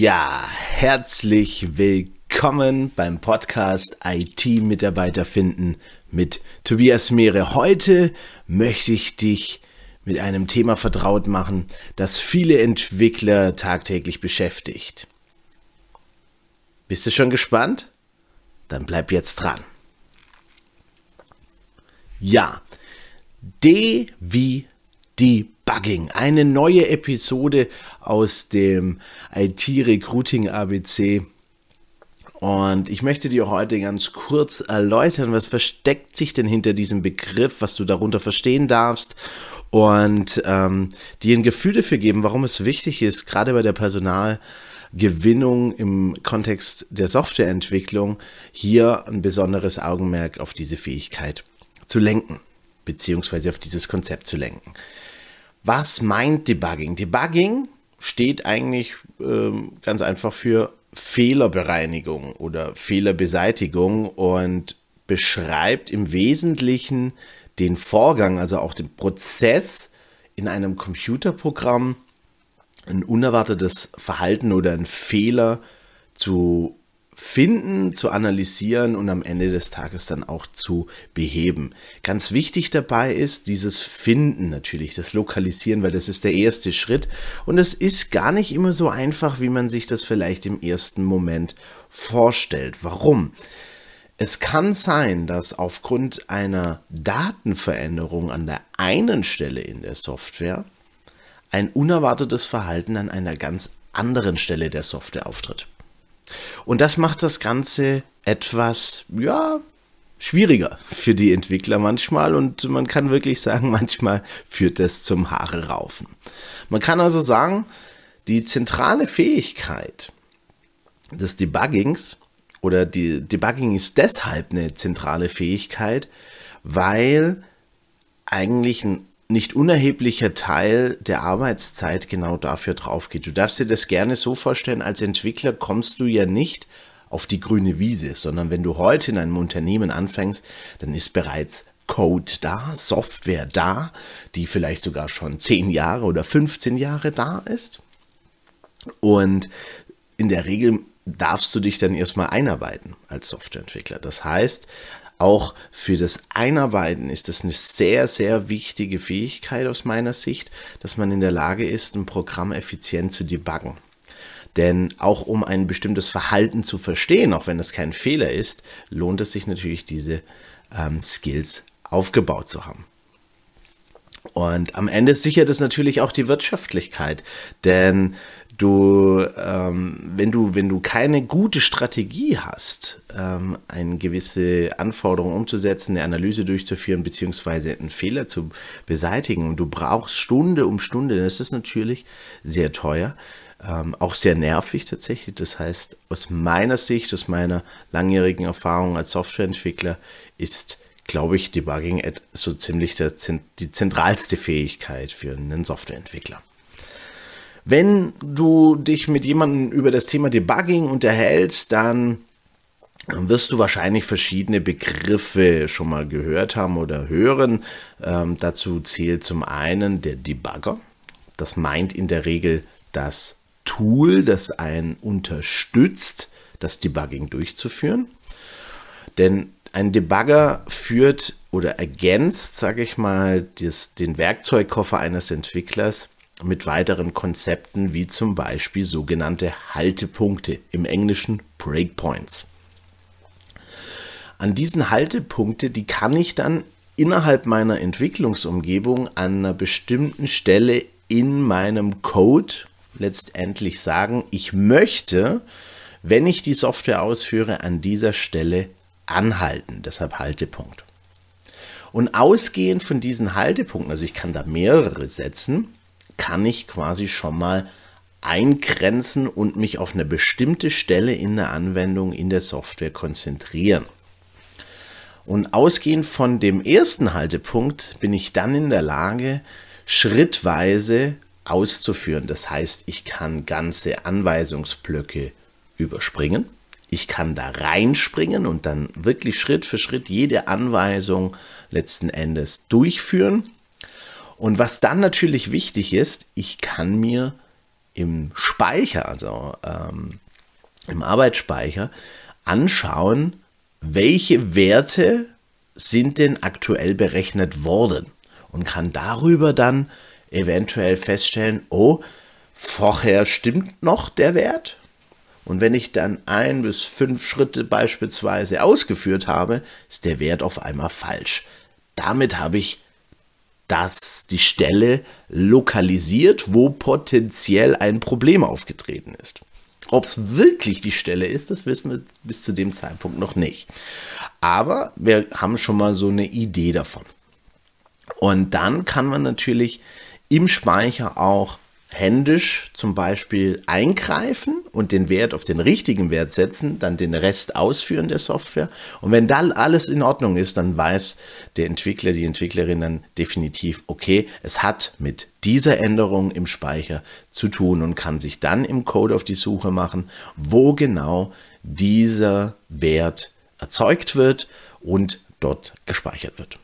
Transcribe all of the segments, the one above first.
Ja, herzlich willkommen beim Podcast IT-Mitarbeiter finden mit Tobias Mehre. Heute möchte ich dich mit einem Thema vertraut machen, das viele Entwickler tagtäglich beschäftigt. Bist du schon gespannt? Dann bleib jetzt dran. Ja, D wie Debugging. Eine neue Episode aus dem IT-Recruiting ABC. Und ich möchte dir heute ganz kurz erläutern, was versteckt sich denn hinter diesem Begriff, was du darunter verstehen darfst und ähm, dir ein Gefühl dafür geben, warum es wichtig ist, gerade bei der Personalgewinnung im Kontext der Softwareentwicklung hier ein besonderes Augenmerk auf diese Fähigkeit zu lenken, beziehungsweise auf dieses Konzept zu lenken. Was meint Debugging? Debugging steht eigentlich ähm, ganz einfach für Fehlerbereinigung oder Fehlerbeseitigung und beschreibt im Wesentlichen den Vorgang, also auch den Prozess in einem Computerprogramm, ein unerwartetes Verhalten oder ein Fehler zu finden, zu analysieren und am Ende des Tages dann auch zu beheben. Ganz wichtig dabei ist dieses Finden natürlich, das Lokalisieren, weil das ist der erste Schritt und es ist gar nicht immer so einfach, wie man sich das vielleicht im ersten Moment vorstellt. Warum? Es kann sein, dass aufgrund einer Datenveränderung an der einen Stelle in der Software ein unerwartetes Verhalten an einer ganz anderen Stelle der Software auftritt. Und das macht das Ganze etwas, ja, schwieriger für die Entwickler manchmal und man kann wirklich sagen, manchmal führt es zum Haare raufen. Man kann also sagen, die zentrale Fähigkeit des Debuggings oder die Debugging ist deshalb eine zentrale Fähigkeit, weil eigentlich ein nicht unerheblicher Teil der Arbeitszeit genau dafür drauf geht. Du darfst dir das gerne so vorstellen, als Entwickler kommst du ja nicht auf die grüne Wiese, sondern wenn du heute in einem Unternehmen anfängst, dann ist bereits Code da, Software da, die vielleicht sogar schon 10 Jahre oder 15 Jahre da ist. Und in der Regel darfst du dich dann erstmal einarbeiten als Softwareentwickler. Das heißt, auch für das Einarbeiten ist das eine sehr, sehr wichtige Fähigkeit aus meiner Sicht, dass man in der Lage ist, ein Programm effizient zu debuggen. Denn auch um ein bestimmtes Verhalten zu verstehen, auch wenn es kein Fehler ist, lohnt es sich natürlich, diese ähm, Skills aufgebaut zu haben. Und am Ende sichert es natürlich auch die Wirtschaftlichkeit, denn du, ähm, wenn du, wenn du keine gute Strategie hast, ähm, eine gewisse Anforderung umzusetzen, eine Analyse durchzuführen, beziehungsweise einen Fehler zu beseitigen und du brauchst Stunde um Stunde, das ist natürlich sehr teuer, ähm, auch sehr nervig tatsächlich. Das heißt, aus meiner Sicht, aus meiner langjährigen Erfahrung als Softwareentwickler ist glaube ich, Debugging so ziemlich der, die zentralste Fähigkeit für einen Softwareentwickler. Wenn du dich mit jemandem über das Thema Debugging unterhältst, dann wirst du wahrscheinlich verschiedene Begriffe schon mal gehört haben oder hören. Ähm, dazu zählt zum einen der Debugger. Das meint in der Regel das Tool, das einen unterstützt, das Debugging durchzuführen. Denn ein Debugger führt oder ergänzt, sage ich mal, das, den Werkzeugkoffer eines Entwicklers mit weiteren Konzepten wie zum Beispiel sogenannte Haltepunkte, im Englischen Breakpoints. An diesen Haltepunkte, die kann ich dann innerhalb meiner Entwicklungsumgebung an einer bestimmten Stelle in meinem Code letztendlich sagen, ich möchte, wenn ich die Software ausführe, an dieser Stelle anhalten. Deshalb Haltepunkt. Und ausgehend von diesen Haltepunkten, also ich kann da mehrere setzen, kann ich quasi schon mal eingrenzen und mich auf eine bestimmte Stelle in der Anwendung in der Software konzentrieren. Und ausgehend von dem ersten Haltepunkt bin ich dann in der Lage, schrittweise auszuführen. Das heißt, ich kann ganze Anweisungsblöcke überspringen. Ich kann da reinspringen und dann wirklich Schritt für Schritt jede Anweisung letzten Endes durchführen. Und was dann natürlich wichtig ist, ich kann mir im Speicher, also ähm, im Arbeitsspeicher, anschauen, welche Werte sind denn aktuell berechnet worden und kann darüber dann eventuell feststellen, oh, vorher stimmt noch der Wert. Und wenn ich dann ein bis fünf Schritte beispielsweise ausgeführt habe, ist der Wert auf einmal falsch. Damit habe ich das, die Stelle lokalisiert, wo potenziell ein Problem aufgetreten ist. Ob es wirklich die Stelle ist, das wissen wir bis zu dem Zeitpunkt noch nicht. Aber wir haben schon mal so eine Idee davon. Und dann kann man natürlich im Speicher auch händisch zum Beispiel eingreifen und den Wert auf den richtigen Wert setzen, dann den Rest ausführen der Software. Und wenn dann alles in Ordnung ist, dann weiß der Entwickler, die Entwicklerin dann definitiv, okay, es hat mit dieser Änderung im Speicher zu tun und kann sich dann im Code auf die Suche machen, wo genau dieser Wert erzeugt wird und dort gespeichert wird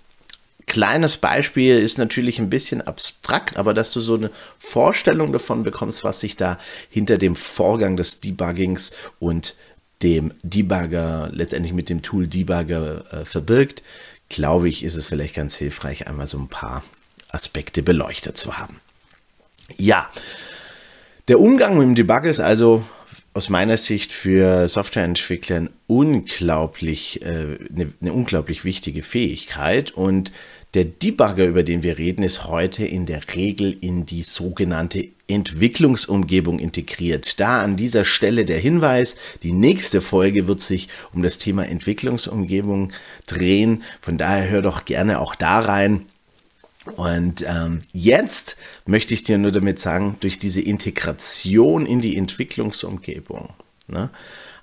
kleines Beispiel ist natürlich ein bisschen abstrakt, aber dass du so eine Vorstellung davon bekommst, was sich da hinter dem Vorgang des Debuggings und dem Debugger, letztendlich mit dem Tool Debugger äh, verbirgt, glaube ich, ist es vielleicht ganz hilfreich, einmal so ein paar Aspekte beleuchtet zu haben. Ja, der Umgang mit dem Debugger ist also aus meiner Sicht für Softwareentwickler unglaublich, äh, eine, eine unglaublich wichtige Fähigkeit und der Debugger, über den wir reden, ist heute in der Regel in die sogenannte Entwicklungsumgebung integriert. Da an dieser Stelle der Hinweis, die nächste Folge wird sich um das Thema Entwicklungsumgebung drehen. Von daher hör doch gerne auch da rein. Und ähm, jetzt möchte ich dir nur damit sagen, durch diese Integration in die Entwicklungsumgebung ne,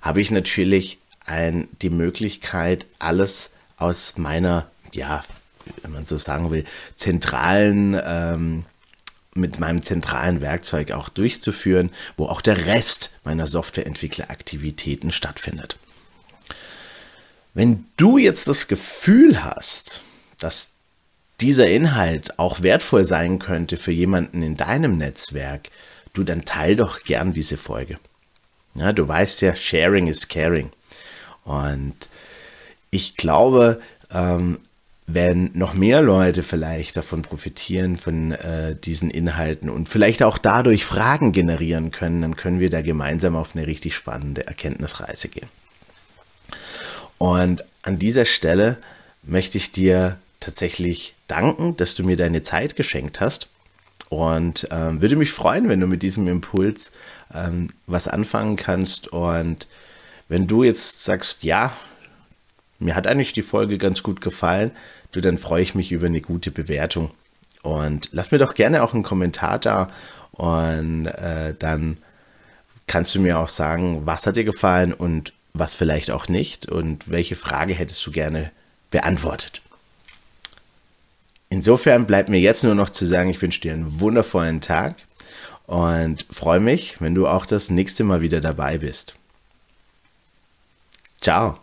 habe ich natürlich ein, die Möglichkeit, alles aus meiner, ja, wenn man so sagen will, zentralen, ähm, mit meinem zentralen Werkzeug auch durchzuführen, wo auch der Rest meiner Softwareentwickleraktivitäten stattfindet. Wenn du jetzt das Gefühl hast, dass dieser Inhalt auch wertvoll sein könnte für jemanden in deinem Netzwerk, du dann teil doch gern diese Folge. Ja, du weißt ja, Sharing is Caring. Und ich glaube, ähm, wenn noch mehr Leute vielleicht davon profitieren, von äh, diesen Inhalten und vielleicht auch dadurch Fragen generieren können, dann können wir da gemeinsam auf eine richtig spannende Erkenntnisreise gehen. Und an dieser Stelle möchte ich dir tatsächlich danken, dass du mir deine Zeit geschenkt hast. Und ähm, würde mich freuen, wenn du mit diesem Impuls ähm, was anfangen kannst. Und wenn du jetzt sagst, ja, mir hat eigentlich die Folge ganz gut gefallen, du, dann freue ich mich über eine gute Bewertung. Und lass mir doch gerne auch einen Kommentar da. Und äh, dann kannst du mir auch sagen, was hat dir gefallen und was vielleicht auch nicht. Und welche Frage hättest du gerne beantwortet. Insofern bleibt mir jetzt nur noch zu sagen, ich wünsche dir einen wundervollen Tag und freue mich, wenn du auch das nächste Mal wieder dabei bist. Ciao.